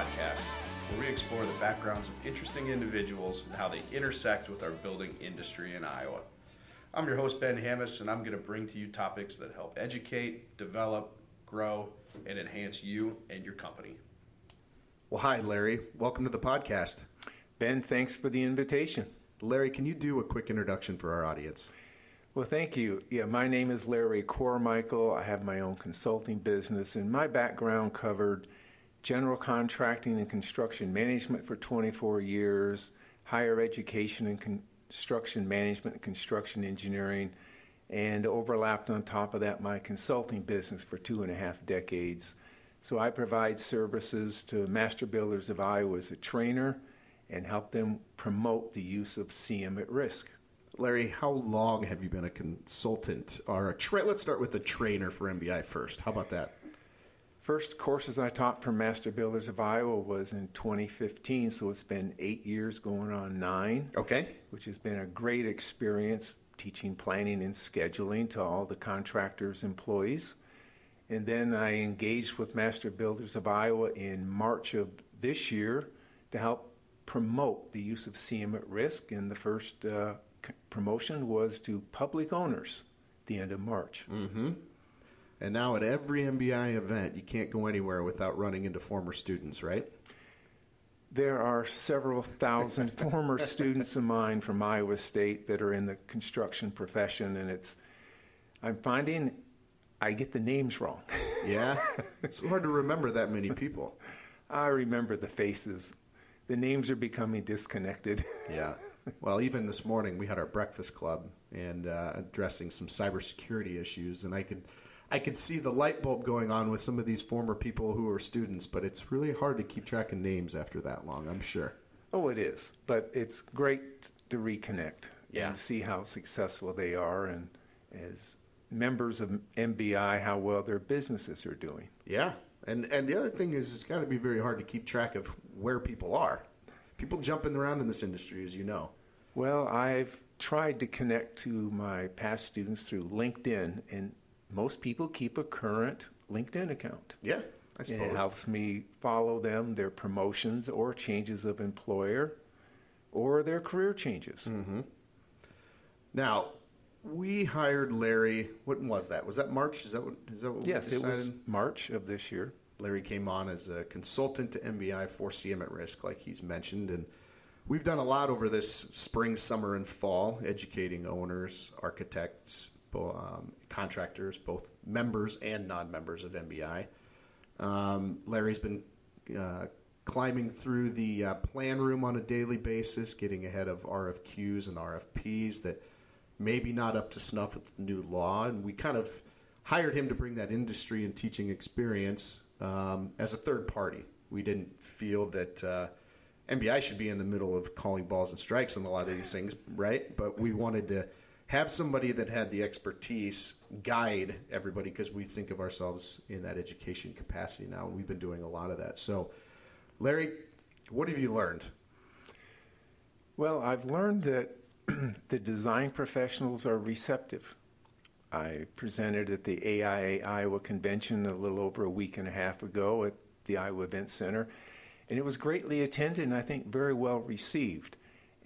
podcast, where we explore the backgrounds of interesting individuals and how they intersect with our building industry in Iowa. I'm your host, Ben Hammes, and I'm going to bring to you topics that help educate, develop, grow, and enhance you and your company. Well, hi, Larry. Welcome to the podcast. Ben, thanks for the invitation. Larry, can you do a quick introduction for our audience? Well, thank you. Yeah, my name is Larry Cormicle. I have my own consulting business, and my background covered general contracting and construction management for 24 years, higher education and construction management and construction engineering, and overlapped on top of that my consulting business for two and a half decades. So I provide services to master builders of Iowa as a trainer and help them promote the use of CM at risk. Larry, how long have you been a consultant or a tra- let's start with the trainer for MBI first. How about that? First courses I taught for Master Builders of Iowa was in 2015, so it's been eight years going on nine. Okay. Which has been a great experience teaching planning and scheduling to all the contractors' employees. And then I engaged with Master Builders of Iowa in March of this year to help promote the use of CM at risk. And the first uh, promotion was to public owners the end of March. Mm-hmm. And now at every MBI event, you can't go anywhere without running into former students, right? There are several thousand former students of mine from Iowa State that are in the construction profession, and it's I'm finding I get the names wrong. yeah, it's hard to remember that many people. I remember the faces. The names are becoming disconnected. yeah. Well, even this morning we had our breakfast club and uh, addressing some cybersecurity issues, and I could I could see the light bulb going on with some of these former people who are students, but it's really hard to keep track of names after that long. I'm sure. Oh, it is, but it's great to reconnect yeah. and see how successful they are, and as members of MBI, how well their businesses are doing. Yeah, and and the other thing is, it's got to be very hard to keep track of where people are. People jumping around in this industry, as you know. Well, I've tried to connect to my past students through LinkedIn, and most people keep a current LinkedIn account. Yeah, I suppose. And it helps me follow them, their promotions or changes of employer or their career changes. Mm-hmm. Now, we hired Larry. When was that? Was that March? Is that what? Is that what yes, it was March of this year. Larry came on as a consultant to MBI for CM at Risk, like he's mentioned, and we've done a lot over this spring, summer, and fall, educating owners, architects, um, contractors, both members and non-members of MBI. Um, Larry's been uh, climbing through the uh, plan room on a daily basis, getting ahead of RFQs and RFPs that maybe not up to snuff with the new law, and we kind of hired him to bring that industry and teaching experience um, as a third party. We didn't feel that uh, MBI should be in the middle of calling balls and strikes on a lot of these things, right? But we wanted to have somebody that had the expertise guide everybody because we think of ourselves in that education capacity now, and we've been doing a lot of that. So, Larry, what have you learned? Well, I've learned that the design professionals are receptive I presented at the AIA Iowa Convention a little over a week and a half ago at the Iowa Event Center, and it was greatly attended and I think very well received.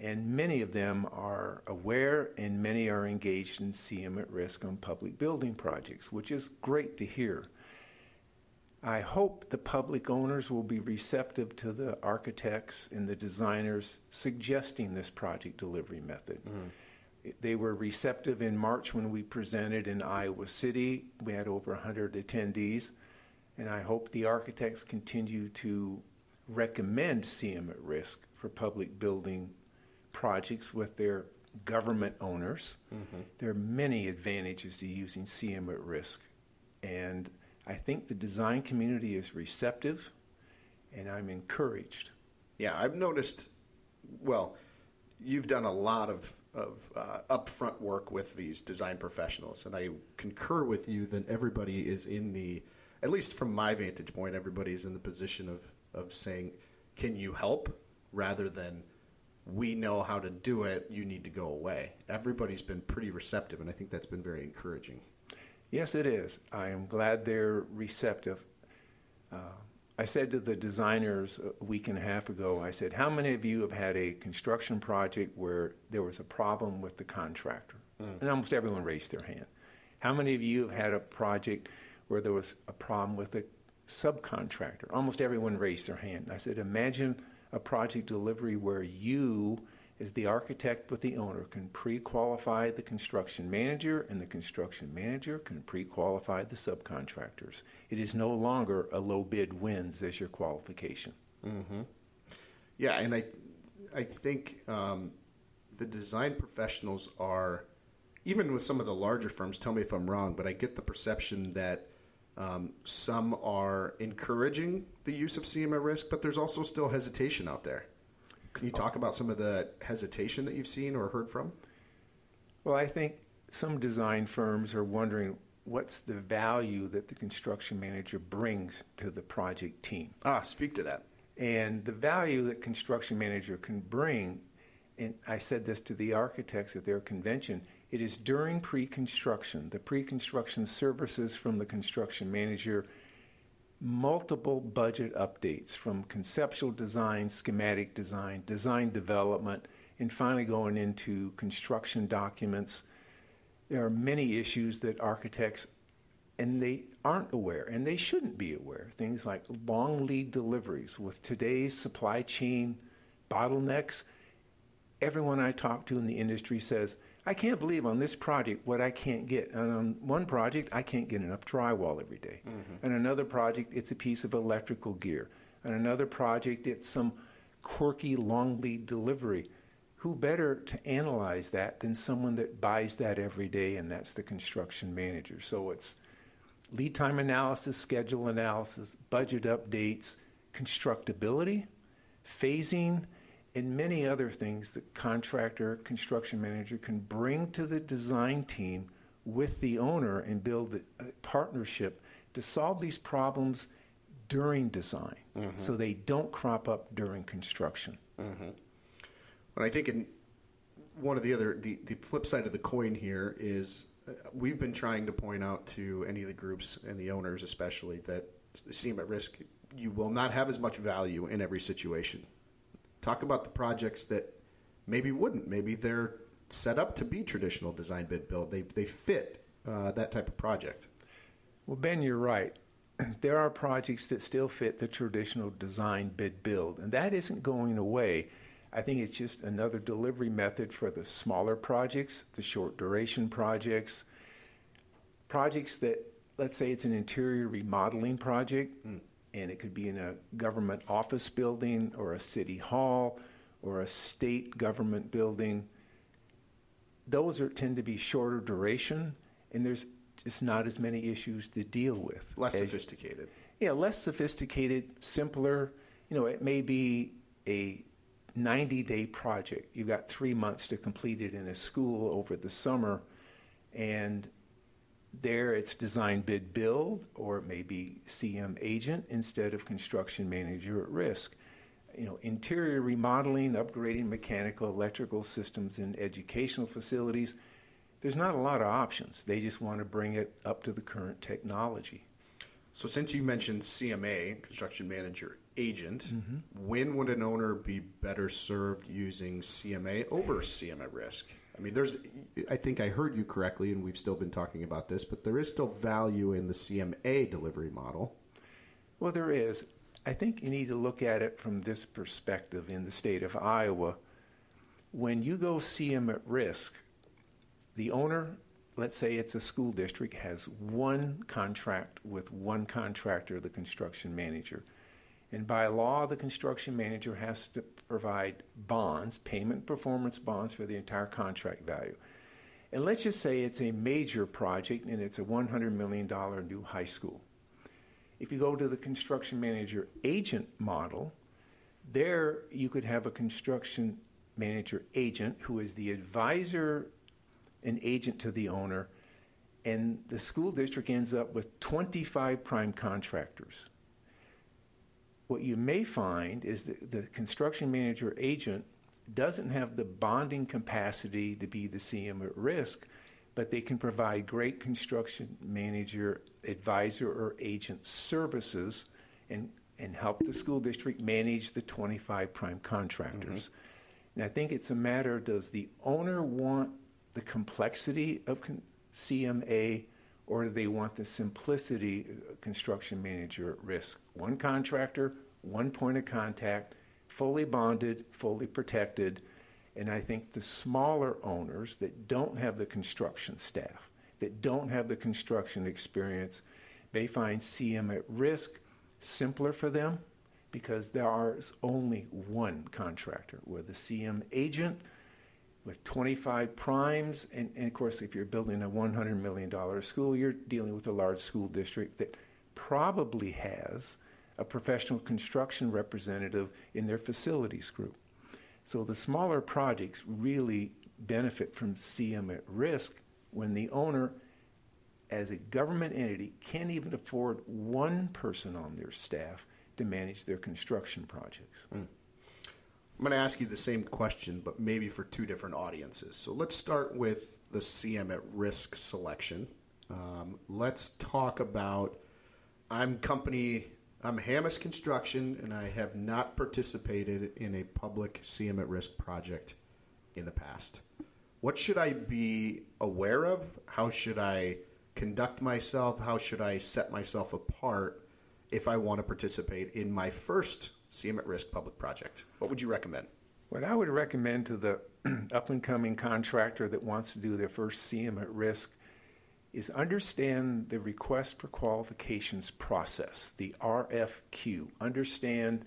And many of them are aware, and many are engaged in CM at risk on public building projects, which is great to hear. I hope the public owners will be receptive to the architects and the designers suggesting this project delivery method. Mm they were receptive in March when we presented in Iowa City. We had over 100 attendees, and I hope the architects continue to recommend CM at risk for public building projects with their government owners. Mm-hmm. There are many advantages to using CM at risk, and I think the design community is receptive, and I'm encouraged. Yeah, I've noticed. Well, you've done a lot of of uh, upfront work with these design professionals, and I concur with you that everybody is in the, at least from my vantage point, everybody's in the position of of saying, "Can you help?" rather than we know how to do it, you need to go away. Everybody's been pretty receptive, and I think that's been very encouraging. Yes, it is. I am glad they're receptive. Uh, I said to the designers a week and a half ago, I said, How many of you have had a construction project where there was a problem with the contractor? Mm. And almost everyone raised their hand. How many of you have had a project where there was a problem with a subcontractor? Almost everyone raised their hand. I said, Imagine a project delivery where you as the architect with the owner can pre-qualify the construction manager and the construction manager can pre-qualify the subcontractors. It is no longer a low bid wins as your qualification. Mm-hmm. Yeah, and I, I think um, the design professionals are, even with some of the larger firms. Tell me if I'm wrong, but I get the perception that um, some are encouraging the use of CM at risk, but there's also still hesitation out there. Can you talk about some of the hesitation that you've seen or heard from? Well, I think some design firms are wondering what's the value that the construction manager brings to the project team. Ah, speak to that. And the value that construction manager can bring, and I said this to the architects at their convention, it is during pre-construction, the pre-construction services from the construction manager multiple budget updates from conceptual design, schematic design, design development, and finally going into construction documents. There are many issues that architects and they aren't aware and they shouldn't be aware. Things like long lead deliveries with today's supply chain bottlenecks. Everyone I talk to in the industry says I can't believe on this project what I can't get. And on one project, I can't get enough drywall every day. Mm-hmm. And another project, it's a piece of electrical gear. And another project, it's some quirky long lead delivery. Who better to analyze that than someone that buys that every day, and that's the construction manager? So it's lead time analysis, schedule analysis, budget updates, constructability, phasing, and many other things that contractor, construction manager can bring to the design team with the owner and build a partnership to solve these problems during design mm-hmm. so they don't crop up during construction. Mm-hmm. But I think in one of the other, the, the flip side of the coin here is uh, we've been trying to point out to any of the groups and the owners especially that CM at risk, you will not have as much value in every situation. Talk about the projects that maybe wouldn't. Maybe they're set up to be traditional design bid build. They they fit uh, that type of project. Well, Ben, you're right. There are projects that still fit the traditional design bid build, and that isn't going away. I think it's just another delivery method for the smaller projects, the short duration projects, projects that, let's say it's an interior remodeling project. Mm and it could be in a government office building or a city hall or a state government building. Those are, tend to be shorter duration, and there's just not as many issues to deal with. Less as, sophisticated. Yeah, less sophisticated, simpler. You know, it may be a 90 day project. You've got three months to complete it in a school over the summer, and there, it's design bid build, or it may be CM agent instead of construction manager at risk. You know, interior remodeling, upgrading mechanical, electrical systems in educational facilities. There's not a lot of options. They just want to bring it up to the current technology. So, since you mentioned CMA, construction manager agent, mm-hmm. when would an owner be better served using CMA over CM at risk? I mean, there's, I think I heard you correctly, and we've still been talking about this, but there is still value in the CMA delivery model. Well, there is. I think you need to look at it from this perspective in the state of Iowa. When you go CM at risk, the owner, let's say it's a school district, has one contract with one contractor, the construction manager. And by law, the construction manager has to provide bonds, payment performance bonds for the entire contract value. And let's just say it's a major project and it's a $100 million new high school. If you go to the construction manager agent model, there you could have a construction manager agent who is the advisor and agent to the owner, and the school district ends up with 25 prime contractors what you may find is that the construction manager agent doesn't have the bonding capacity to be the CM at risk, but they can provide great construction manager, advisor, or agent services and and help the school district manage the 25 prime contractors. Mm-hmm. And I think it's a matter does the owner want the complexity of con- CMA or do they want the simplicity construction manager at risk? One contractor, one point of contact, fully bonded, fully protected. And I think the smaller owners that don't have the construction staff, that don't have the construction experience, they find CM at risk simpler for them because there is only one contractor. Where the CM agent with 25 primes, and, and, of course, if you're building a $100 million school, you're dealing with a large school district that probably has a professional construction representative in their facilities group. So the smaller projects really benefit from CM at risk when the owner, as a government entity, can't even afford one person on their staff to manage their construction projects. Mm. I'm going to ask you the same question, but maybe for two different audiences. So let's start with the CM at risk selection. Um, let's talk about I'm company, I'm Hammes Construction, and I have not participated in a public CM at risk project in the past. What should I be aware of? How should I conduct myself? How should I set myself apart if I want to participate in my first CM at risk public project? What would you recommend? What I would recommend to the up and coming contractor that wants to do their first CM at risk is understand the request for qualifications process, the RFQ. Understand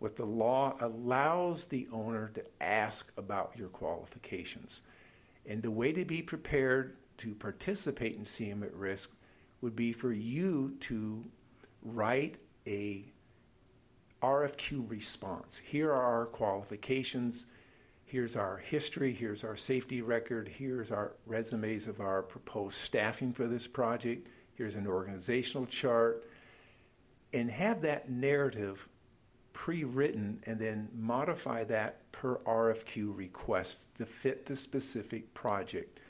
what the law allows the owner to ask about your qualifications. And the way to be prepared to participate in CM at risk would be for you to write a RFQ response. Here are our qualifications. Here's our history. Here's our safety record. Here's our resumes of our proposed staffing for this project. Here's an organizational chart. And have that narrative pre written and then modify that per RFQ request to fit the specific project.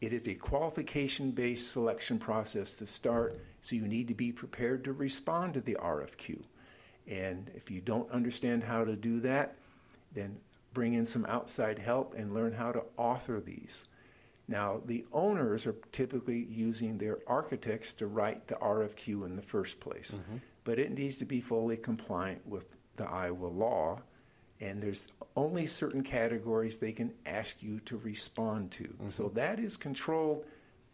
It is a qualification based selection process to start, so you need to be prepared to respond to the RFQ. And if you don't understand how to do that, then bring in some outside help and learn how to author these. Now, the owners are typically using their architects to write the RFQ in the first place, mm-hmm. but it needs to be fully compliant with the Iowa law, and there's only certain categories they can ask you to respond to. Mm-hmm. So that is controlled,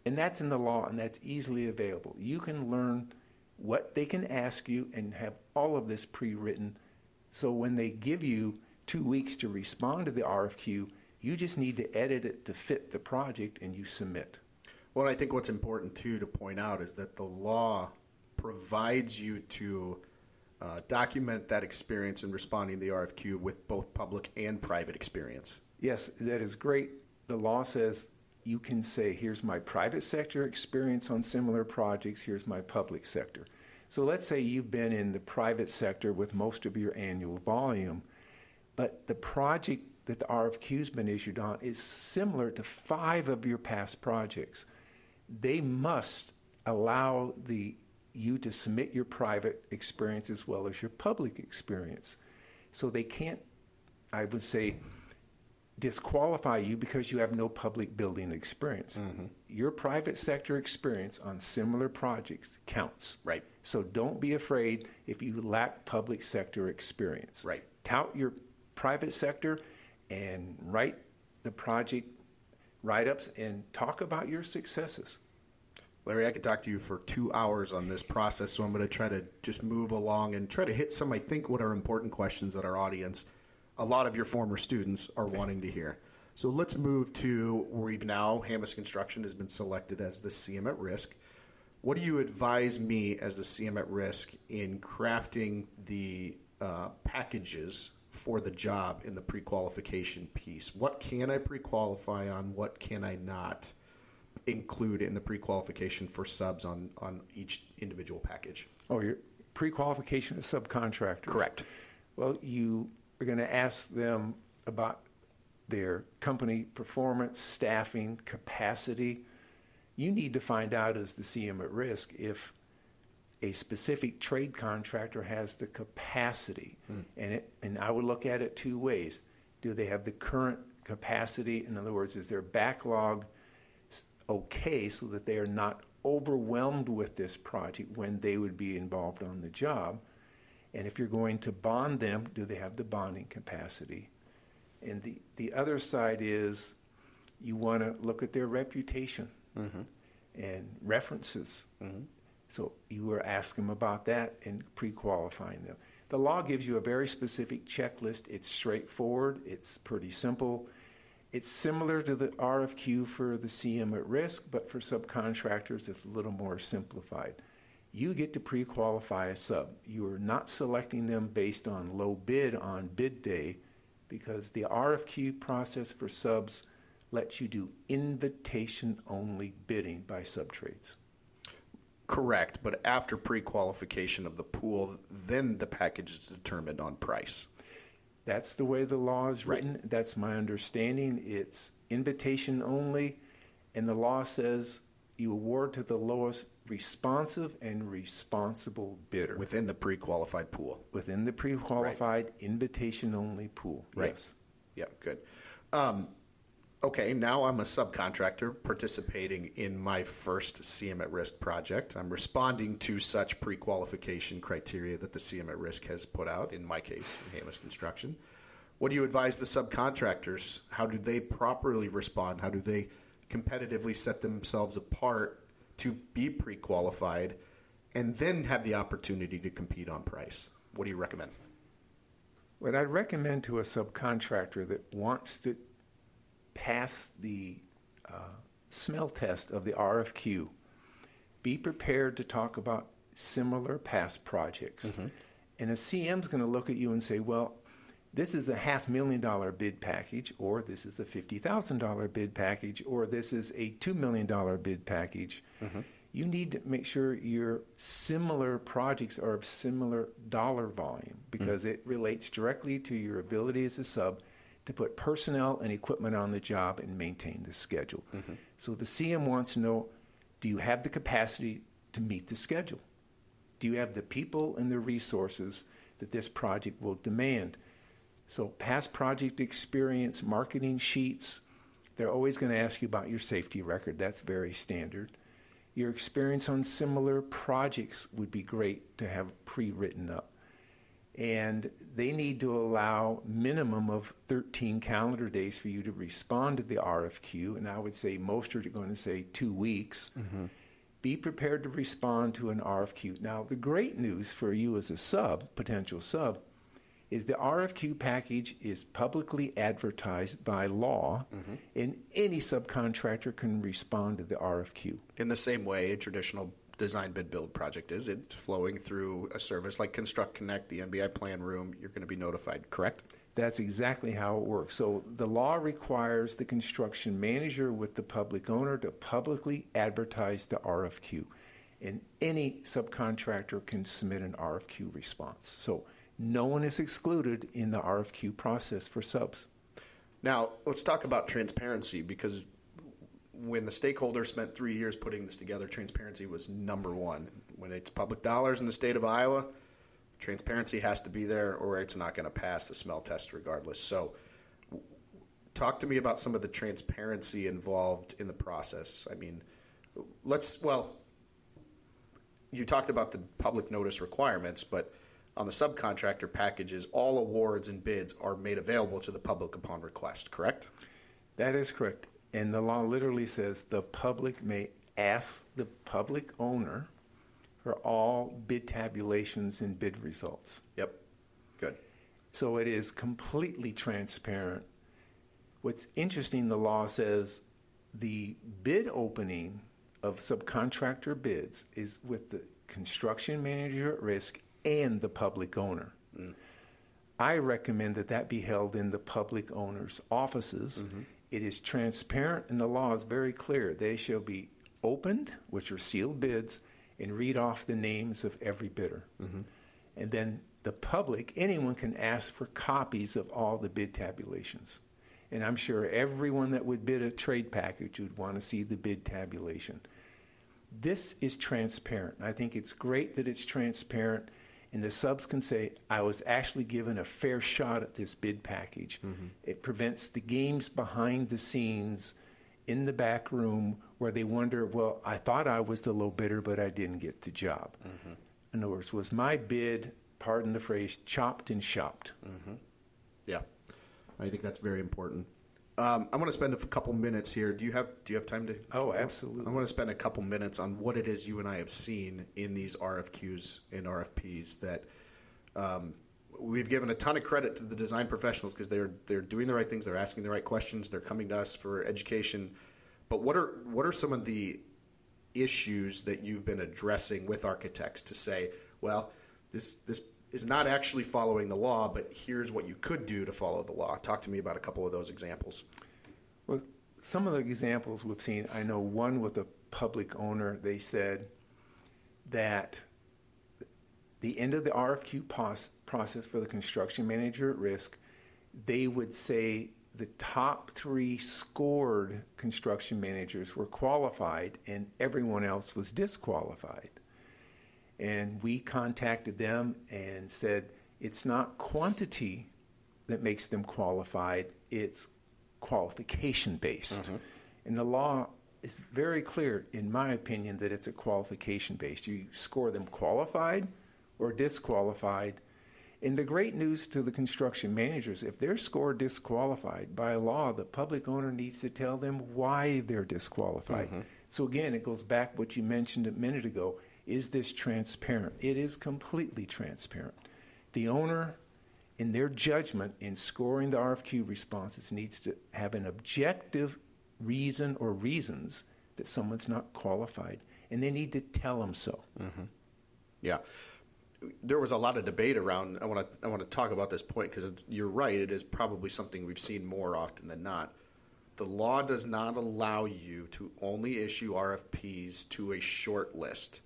and that's in the law, and that's easily available. You can learn what they can ask you and have all of this pre written. So when they give you two weeks to respond to the RFQ, you just need to edit it to fit the project and you submit. Well, I think what's important too to point out is that the law provides you to uh, document that experience in responding to the RFQ with both public and private experience. Yes, that is great. The law says you can say, here's my private sector experience on similar projects, here's my public sector. So let's say you've been in the private sector with most of your annual volume, but the project that the RFQ's been issued on is similar to five of your past projects. They must allow the you to submit your private experience as well as your public experience. So they can't, I would say, disqualify you because you have no public building experience. Mm-hmm. Your private sector experience on similar projects counts. Right. So don't be afraid if you lack public sector experience. Right. Tout your private sector and write the project write ups and talk about your successes. Larry, I could talk to you for two hours on this process, so I'm going to try to just move along and try to hit some, I think, what are important questions that our audience a lot of your former students are wanting to hear. So let's move to where we've now, Hammes Construction has been selected as the CM at risk. What do you advise me as the CM at risk in crafting the uh, packages for the job in the pre qualification piece? What can I pre qualify on? What can I not include in the pre qualification for subs on, on each individual package? Oh, your pre qualification of subcontractors? Correct. Well, you we're going to ask them about their company performance, staffing, capacity. You need to find out as the CM at risk if a specific trade contractor has the capacity, hmm. and it, and I would look at it two ways. Do they have the current capacity? In other words, is their backlog okay so that they are not overwhelmed with this project when they would be involved on the job? And if you're going to bond them, do they have the bonding capacity? And the, the other side is you want to look at their reputation mm-hmm. and references. Mm-hmm. So you were asking them about that and pre qualifying them. The law gives you a very specific checklist. It's straightforward, it's pretty simple. It's similar to the RFQ for the CM at risk, but for subcontractors, it's a little more simplified. You get to pre qualify a sub. You are not selecting them based on low bid on bid day because the RFQ process for subs lets you do invitation only bidding by subtrades. Correct, but after pre-qualification of the pool, then the package is determined on price. That's the way the law is Right. written. That's my understanding. It's invitation only, and the law says you award to the lowest responsive and responsible bidder within the pre-qualified pool. within the pre-qualified invitation only pool. Right. Yes. Yeah, good. Um, okay, now I'm a subcontractor participating in my first CM at risk project. I'm responding to such pre-qualification criteria that the CM at risk has put out. In my case, in Hammes Construction. What do you advise the subcontractors? How do they properly respond? How do they competitively set themselves apart to be pre-qualified and then have the opportunity to compete on price? What do you recommend? What I'd recommend to a subcontractor that wants to pass the uh, smell test of the RFQ, be prepared to talk about similar past projects. And a CM's going to look at you and say, well, this is a half million dollar bid package, or this is a $50,000 bid package, or this is a $2 million bid package. Mm-hmm. You need to make sure your similar projects are of similar dollar volume because mm. it relates directly to your ability as a sub to put personnel and equipment on the job and maintain the schedule. Mm-hmm. So the CM wants to know do you have the capacity to meet the schedule? Do you have the people and the resources that this project will demand? So, past project experience, marketing sheets, they're always going to ask you about your safety record. That's very standard. Your experience on similar projects would be great to have pre written up. And they need to allow minimum of 13 calendar days for you to respond to the RFQ. And I would say most are going to say two weeks. Mm-hmm. Be prepared to respond to an RFQ. Now, the great news for you as a sub, potential sub, is the RFQ package is publicly advertised by law, mm-hmm. and any subcontractor can respond to the RFQ. in the same way a traditional design bid build project is. It's flowing through a service like Construct Connect, the MBI Plan Room. You're going to be notified, correct? That's exactly how it works. So the law requires the construction manager with the public owner to publicly advertise the RFQ. And any subcontractor can submit an RFQ response. So no one is excluded in the RFQ process for subs. Now, let's talk about transparency because when the stakeholders spent three years putting this together, transparency was number one. When it's public dollars in the state of Iowa, transparency has to be there or it's not going to pass the smell test regardless. So, talk to me about some of the transparency involved in the process. I mean, let's, well, you talked about the public notice requirements, but on the subcontractor packages, all awards and bids are made available to the public upon request, correct? That is correct. And the law literally says the public may ask the public owner for all bid tabulations and bid results. Yep. Good. So it is completely transparent. What's interesting, the law says the bid opening of subcontractor bids is with the construction manager at risk and the public owner. I recommend that that be held in the public owner's offices. Mm-hmm. It is transparent, and the law is very clear. They shall be opened, which are sealed bids, and read off the names of every bidder. Mm-hmm. And then the public, anyone can ask for copies of all the bid tabulations. And I'm sure everyone that would bid a trade package would want to see the bid tabulation. this is transparent. I think it's great that it's transparent, and the subs can say, I was actually given a fair shot at this bid package. Mm-hmm. It prevents the games behind the scenes in the back room where they wonder, well, I thought I was the low bidder, but I didn't get the job. Mm-hmm. In other words, was my bid, pardon the phrase, chopped and shopped? Mm-hmm. Yeah, I think that's very important. Um, I want to spend a couple minutes here. Do you have Do you have time to? Oh, absolutely. I want to spend a couple minutes on what it is you and I have seen in these RFQs and RFPs that um, we've given a ton of credit to the design professionals because they're they're doing the right things, they're asking the right questions, they're coming to us for education. But what are what are some of the issues that you've been addressing with architects to say, well, this this is not actually following the law, but here's what you could do to follow the law. Talk to me about a couple of those examples. Well, some of the examples we've seen, I know one with a public owner, they said that the end of the RFQ process for the construction manager at risk, they would say the top three scored construction managers were qualified and everyone else was disqualified. And we contacted them and said, it's not quantity that makes them qualified, it's qualification based. Mm-hmm. And the law is very clear, in my opinion, that it's a qualification based. You score them qualified or disqualified. And the great news to the construction managers if they're scored disqualified, by law, the public owner needs to tell them why they're disqualified. Mm-hmm. So, again, it goes back what you mentioned a minute ago is this transparent? It is completely transparent. The owner, in their judgment in scoring the RFQ responses, needs to have an objective reason or reasons that someone's not qualified, and they need to tell them so. Mm-hmm. Yeah. There was a lot of debate around. I want to I want to talk about this point because you're right. It is probably something we've seen more often than not. The law does not allow you to only issue RFPs to a short list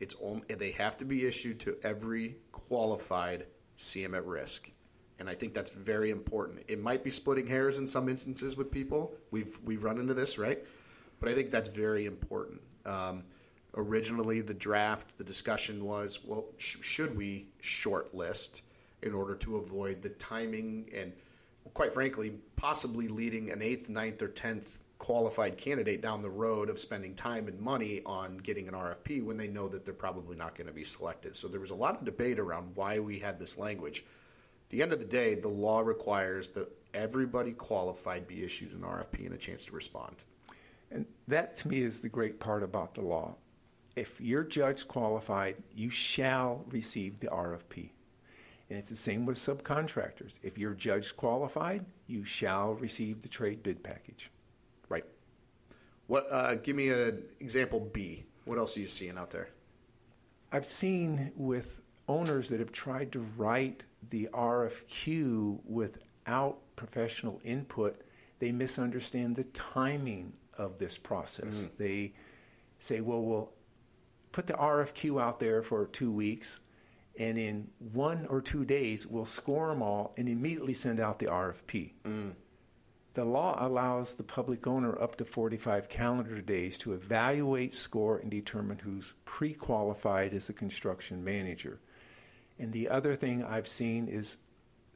it's only they have to be issued to every qualified CM at risk. And I think that's very important. It might be splitting hairs in some instances with people. We've we've run into this, right? But I think that's very important. Um, originally, the draft, the discussion was, well, sh- should we shortlist in order to avoid the timing and, quite frankly, possibly leading an eighth, ninth, or tenth qualified candidate down the road of spending time and money on getting an RFP when they know that they're probably not going to be selected. So there was a lot of debate around why we had this language. At the end of the day, the law requires that everybody qualified be issued an RFP and a chance to respond. And that to me is the great part about the law. If you're judged qualified, you shall receive the RFP. And it's the same with subcontractors. If you're judged qualified, you shall receive the trade bid package. What? Uh, give me an example B. What else are you seeing out there? I've seen with owners that have tried to write the RFQ without professional input, they misunderstand the timing of this process. Mm-hmm. They say, well, we'll put the RFQ out there for two weeks, and in one or two days, we'll score them all and immediately send out the RFP. Mm. The law allows the public owner up to 45 calendar days to evaluate, score, and determine who's pre qualified as a construction manager. And the other thing I've seen is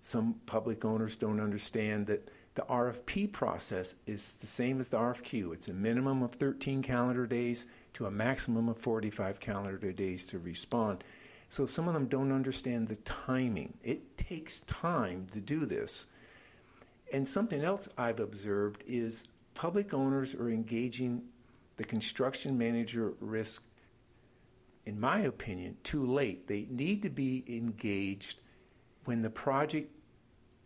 some public owners don't understand that the RFP process is the same as the RFQ. It's a minimum of 13 calendar days to a maximum of 45 calendar days to respond. So some of them don't understand the timing. It takes time to do this. And something else I've observed is public owners are engaging the construction manager risk, in my opinion, too late. They need to be engaged when the project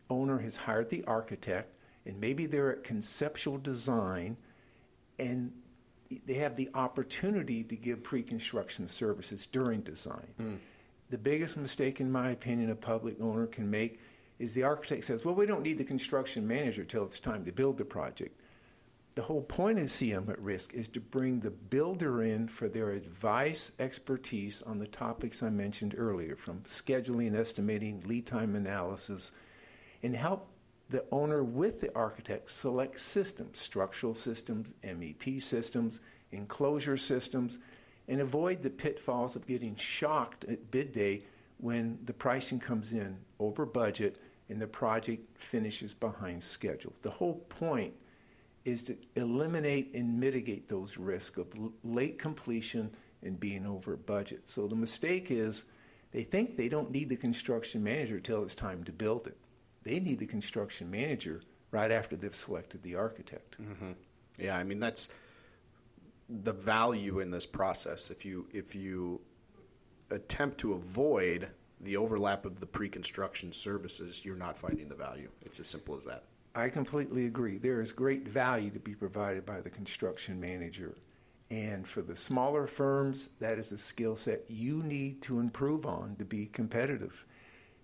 owner has hired the architect and maybe they're at conceptual design and they have the opportunity to give pre construction services during design. Mm. The biggest mistake, in my opinion, a public owner can make is the architect says, well, we don't need the construction manager till it's time to build the project. The whole point of CM at risk is to bring the builder in for their advice, expertise on the topics I mentioned earlier, from scheduling, estimating, lead time analysis, and help the owner with the architect select systems, structural systems, MEP systems, enclosure systems, and avoid the pitfalls of getting shocked at bid day when the pricing comes in over budget and the project finishes behind schedule. The whole point is to eliminate and mitigate those risks of late completion and being over budget. So the mistake is they think they don't need the construction manager until it's time to build it. They need the construction manager right after they've selected the architect. Mm-hmm. Yeah, I mean that's the value in this process. If you if you attempt to avoid the overlap of the pre-construction services, you're not finding the value. It's as simple as that. I completely agree. There is great value to be provided by the construction manager. And for the smaller firms, that is a skill set you need to improve on to be competitive.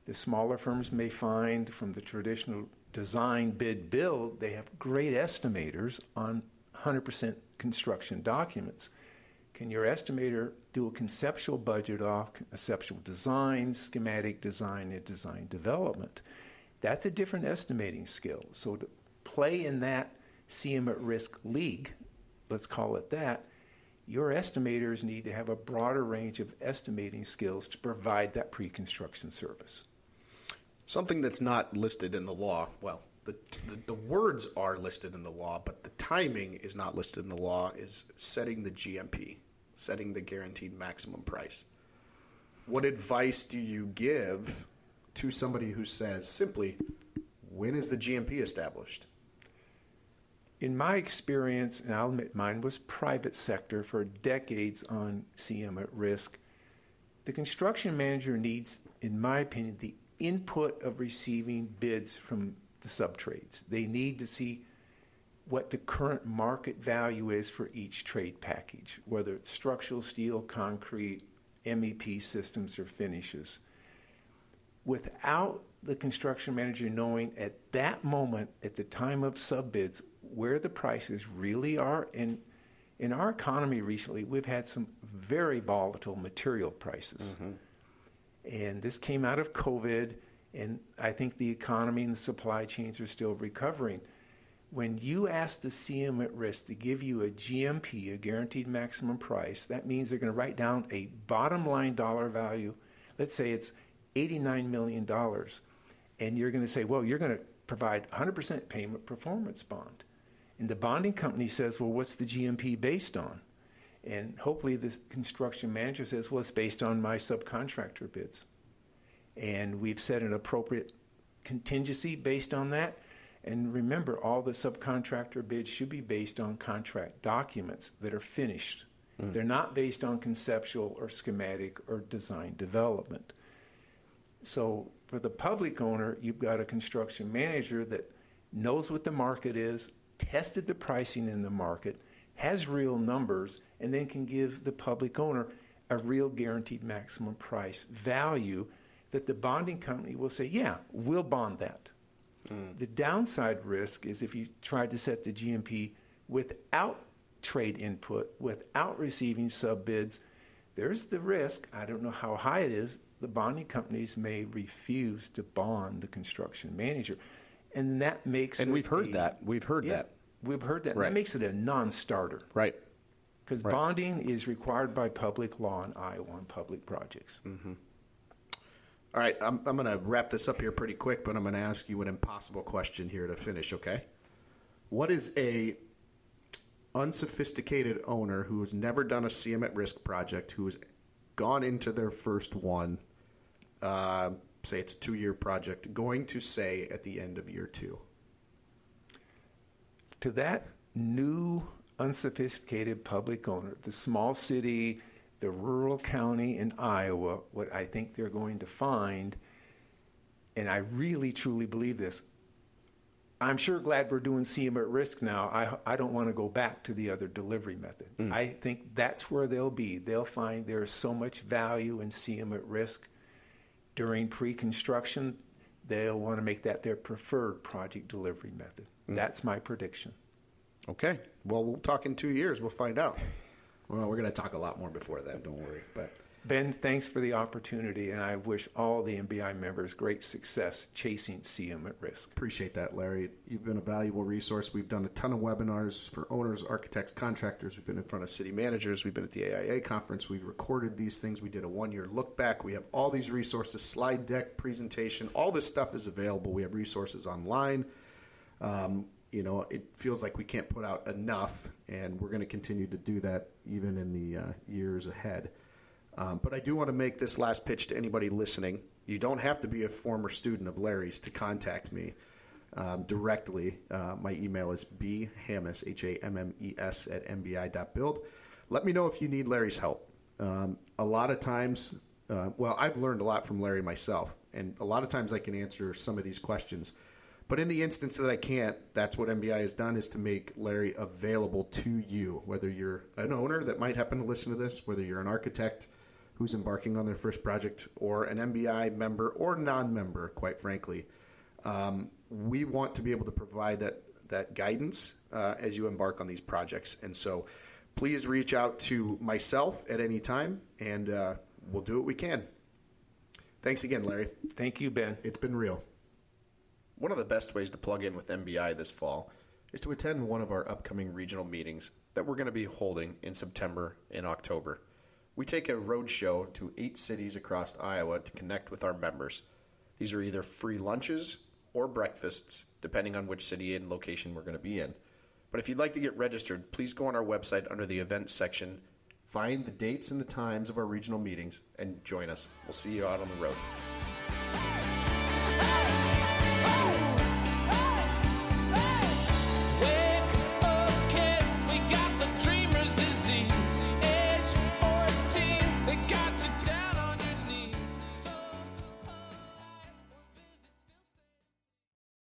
The smaller firms may find from the traditional design, bid, build, they have great estimators on 100% construction documents. Can your estimator do a conceptual budget off conceptual design, schematic design, and design development? That's a different estimating skill. So to play in that CM at risk league, let's call it that, your estimators need to have a broader range of estimating skills to provide that pre construction service. Something that's not listed in the law, well, the, the, the, words are listed in the law, but the timing is not listed in the law, is setting the GMP, setting the guaranteed maximum price. What advice do you give to somebody who says simply, when is the GMP established? In my experience, and I'll admit mine was private sector for decades on CM at risk, the construction manager needs, in my opinion, the input of receiving bids from the subtrades. They need to see what the current market value is for each trade package, whether it's structural steel, concrete, MEP systems, or finishes. Without the construction manager knowing at that moment, at the time of subbids, where the prices really are, and in our economy recently, we've had some very volatile material prices. Mm-hmm. And this came out of COVID and I think the economy and the supply chains are still recovering. When you ask the CM at risk to give you a GMP, a guaranteed maximum price, that means they're going to write down a bottom line dollar value. Let's say it's $89 million. And you're going to say, well, you're going to provide 100% payment performance bond. And the bonding company says, well, what's the GMP based on? And hopefully the construction manager says, well, it's based on my subcontractor bids and we've set an appropriate contingency based on that. And remember, all the subcontractor bids should be based on contract documents that are finished. Mm. They're not based on conceptual or schematic or design development. So, for the public owner, you've got a construction manager that knows what the market is, tested the pricing in the market, has real numbers, and then can give the public owner a real guaranteed maximum price value that the bonding company will say, yeah, we'll bond that. Mm. The downside risk is if you tried to set the GMP without trade input, without receiving sub bids, there's the risk. I don't know how high it is. The bonding companies may refuse to bond the construction manager. And that makes And we've heard a, that. We've heard yeah, that. We've heard that. Right. That makes it a non starter. Right. Because right. bonding is required by public law in Iowa on public projects. Mm-hmm. All right, I'm, I'm going to wrap this up here pretty quick, but I'm going to ask you an impossible question here to finish, okay? What is a unsophisticated owner who has never done a CM at risk project, who has gone into their first one, uh, say it's a two year project, going to say at the end of year two? To that new unsophisticated public owner, the small city the rural county in Iowa, what I think they're going to find, and I really truly believe this. I'm sure glad we're doing CM at risk now. I, I don't want to go back to the other delivery method. Mm. I think that's where they'll be. They'll find there's so much value in CM at risk during pre construction. They'll want to make that their preferred project delivery method. Mm. That's my prediction. Okay. Well, we'll talk in two years. We'll find out. Well, we're going to talk a lot more before then. Don't worry. But Ben, thanks for the opportunity, and I wish all the MBI members great success chasing CM at risk. Appreciate that, Larry. You've been a valuable resource. We've done a ton of webinars for owners, architects, contractors. We've been in front of city managers. We've been at the AIA conference. We've recorded these things. We did a one year look back. We have all these resources, slide deck, presentation. All this stuff is available. We have resources online. Um, you know, it feels like we can't put out enough, and we're going to continue to do that even in the uh, years ahead. Um, but I do want to make this last pitch to anybody listening. You don't have to be a former student of Larry's to contact me um, directly. Uh, my email is bhammes, H A M M E S, at mbi.build. Let me know if you need Larry's help. Um, a lot of times, uh, well, I've learned a lot from Larry myself, and a lot of times I can answer some of these questions. But in the instance that I can't, that's what MBI has done is to make Larry available to you, whether you're an owner that might happen to listen to this, whether you're an architect who's embarking on their first project, or an MBI member or non-member, quite frankly. Um, we want to be able to provide that that guidance uh, as you embark on these projects, and so please reach out to myself at any time, and uh, we'll do what we can. Thanks again, Larry. Thank you, Ben. It's been real. One of the best ways to plug in with MBI this fall is to attend one of our upcoming regional meetings that we're going to be holding in September and October. We take a road show to eight cities across Iowa to connect with our members. These are either free lunches or breakfasts, depending on which city and location we're going to be in. But if you'd like to get registered, please go on our website under the events section, find the dates and the times of our regional meetings, and join us. We'll see you out on the road.